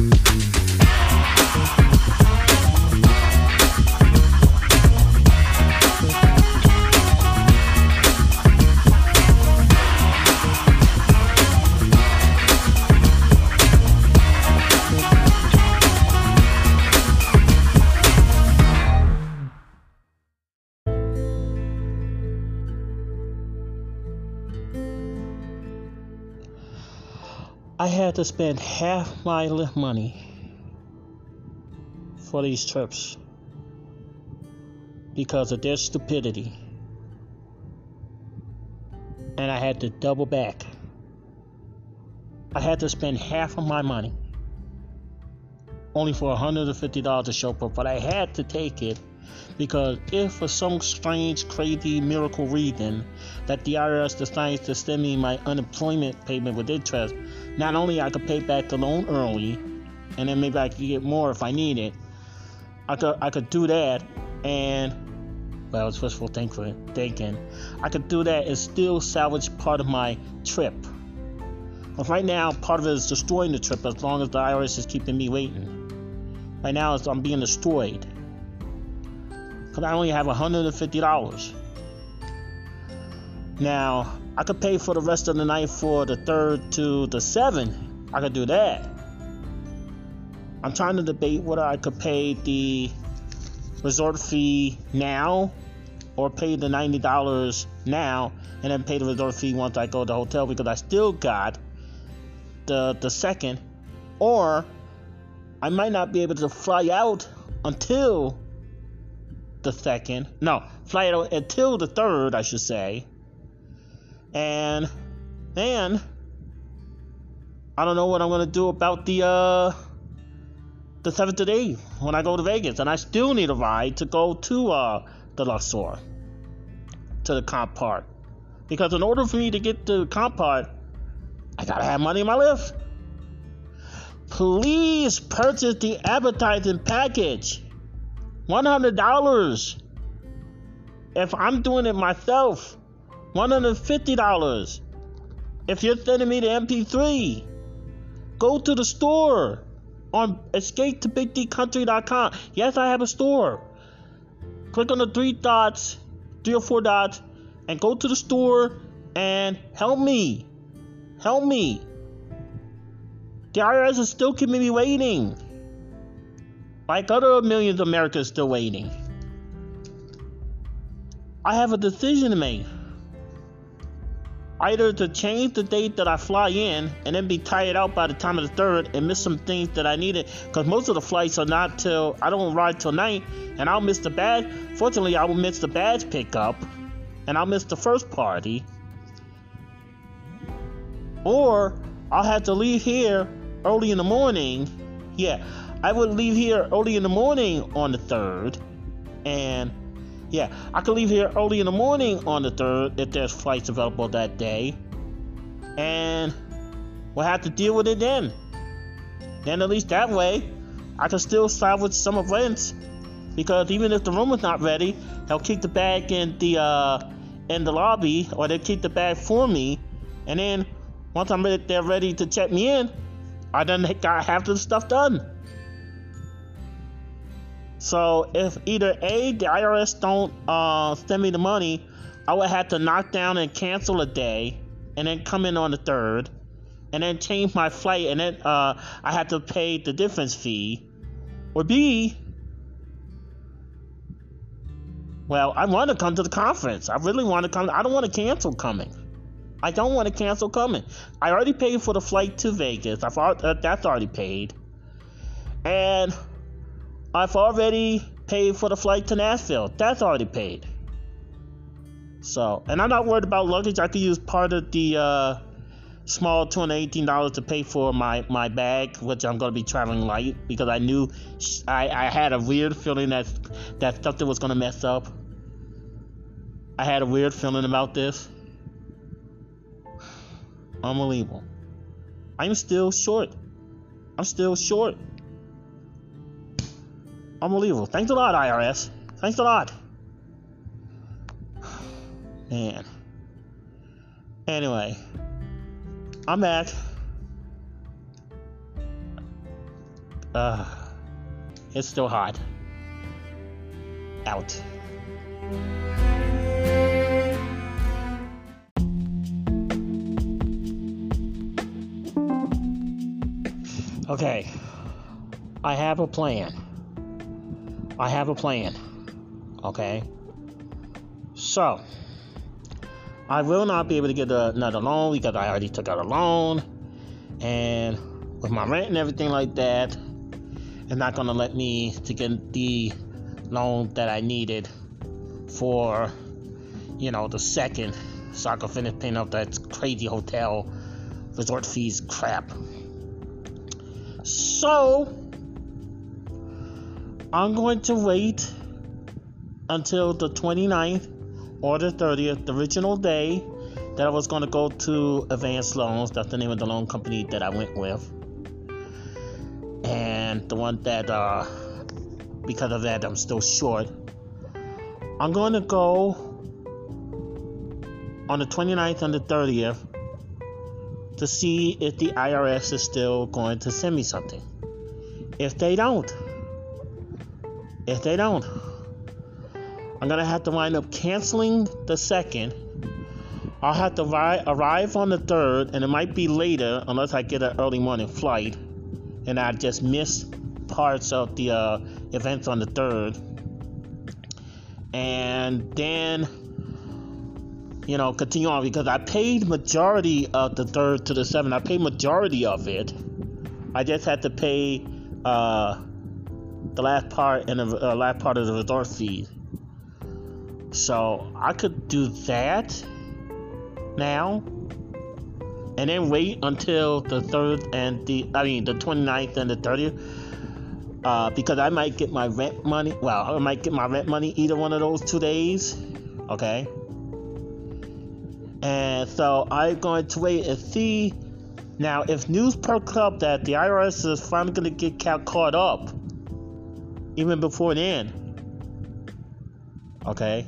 I had to spend half my money for these trips because of their stupidity. And I had to double back. I had to spend half of my money only for $150 to show up, but I had to take it because if for some strange, crazy miracle reason that the IRS decides to send me my unemployment payment with interest, not only I could pay back the loan early, and then maybe I could get more if I need it. I could I could do that, and well, it's wishful thinking. I could do that and still salvage part of my trip. But right now, part of it is destroying the trip as long as the IRS is keeping me waiting. Right now, I'm being destroyed because I only have $150. Now, I could pay for the rest of the night for the third to the seventh. I could do that. I'm trying to debate whether I could pay the resort fee now or pay the $90 now and then pay the resort fee once I go to the hotel because I still got the the second or I might not be able to fly out until the second. No, fly out until the third, I should say. And then I don't know what I'm gonna do about the uh the seventh day when I go to Vegas, and I still need a ride to go to uh the Luxor to the comp part because in order for me to get to the comp part, I gotta have money in my Lyft. Please purchase the advertising package. $100. If I'm doing it myself, $150. If you're sending me the MP3, go to the store on escapetobigdcountry.com. Yes, I have a store. Click on the three dots, three or four dots, and go to the store and help me. Help me. The IRS is still keeping me waiting. Like other millions of Americans still waiting. I have a decision to make either to change the date that I fly in and then be tired out by the time of the third and miss some things that I needed because most of the flights are not till I don't ride till night and I'll miss the badge. Fortunately, I will miss the badge pickup and I'll miss the first party. Or I'll have to leave here early in the morning. Yeah, I would leave here early in the morning on the third and yeah, I could leave here early in the morning on the 3rd if there's flights available that day. And we'll have to deal with it then. Then at least that way, I can still salvage some events. Because even if the room is not ready, they'll keep the bag in the uh, in the lobby, or they'll keep the bag for me. And then once I'm ready, they're ready to check me in, I done got half the stuff done. So if either A, the IRS don't uh, send me the money, I would have to knock down and cancel a day, and then come in on the third, and then change my flight, and then uh, I have to pay the difference fee. Or B, well, I want to come to the conference. I really want to come. I don't want to cancel coming. I don't want to cancel coming. I already paid for the flight to Vegas. I've uh, that's already paid, and I've already paid for the flight to Nashville. That's already paid. So, and I'm not worried about luggage. I could use part of the uh, small $218 to pay for my, my bag, which I'm going to be traveling light because I knew I, I had a weird feeling that that something was going to mess up. I had a weird feeling about this. Unbelievable. I'm still short. I'm still short. Unbelievable. Thanks a lot, IRS. Thanks a lot. Man. Anyway, I'm back. uh, it's still hot. Out. Okay, I have a plan. I have a plan. Okay, so I will not be able to get another loan because I already took out a loan, and with my rent and everything like that, it's not gonna let me to get the loan that I needed for, you know, the second, so I could finish paying off that crazy hotel resort fees crap. So, I'm going to wait until the 29th or the 30th, the original day that I was going to go to Advanced Loans. That's the name of the loan company that I went with. And the one that, uh, because of that, I'm still short. I'm going to go on the 29th and the 30th to see if the IRS is still going to send me something. If they don't, if they don't, I'm gonna have to wind up canceling the second. I'll have to ri- arrive on the third, and it might be later unless I get an early morning flight, and I just miss parts of the uh, events on the third. And then you know, continue on because I paid majority of the third to the seventh. I paid majority of it. I just had to pay uh, the last part and the uh, last part of the resort fee. So I could do that now and then wait until the third and the I mean the 29th and the 30th uh, because I might get my rent money. Well, I might get my rent money either one of those two days. Okay. And so I'm going to wait and see. Now, if news perks up that the IRS is finally going to get caught up, even before then, okay,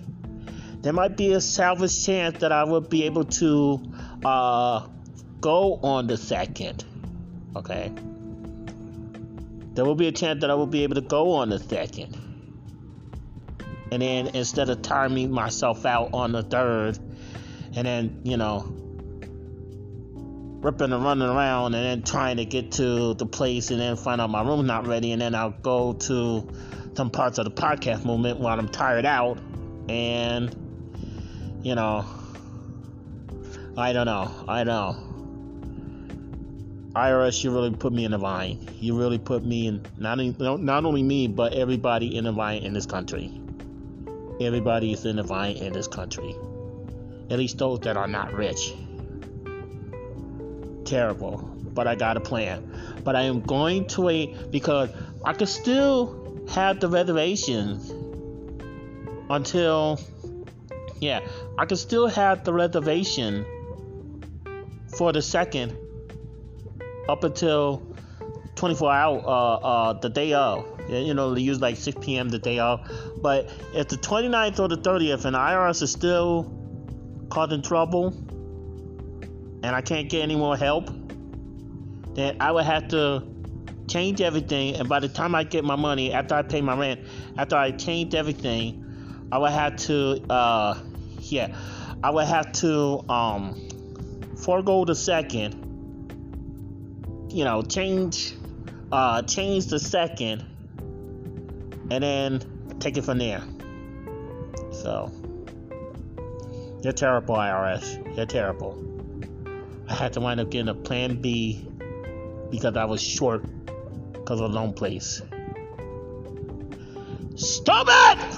there might be a salvage chance that I will be able to uh, go on the second, okay. There will be a chance that I will be able to go on the second. And then instead of timing myself out on the third, and then you know ripping and running around and then trying to get to the place and then find out my room's not ready and then I'll go to some parts of the podcast movement while I'm tired out and you know I don't know I know. IRS you really put me in a vine you really put me in not, not only me but everybody in a vine in this country. Everybody is in a vine in this country. At least those that are not rich. Terrible. But I got a plan. But I am going to wait because I could still have the reservations until yeah, I could still have the reservation for the second up until 24 hour uh, uh, the day of. You know, they use like 6 p.m. the day of. But if the 29th or the 30th and IRS is still caught in trouble and I can't get any more help, then I would have to change everything. And by the time I get my money, after I pay my rent, after I change everything, I would have to, uh, yeah, I would have to um, forego the second, you know, change, uh, change the second, and then take it from there. So. You're terrible, IRS. You're terrible. I had to wind up getting a plan B because I was short because of a loan place. Stop it!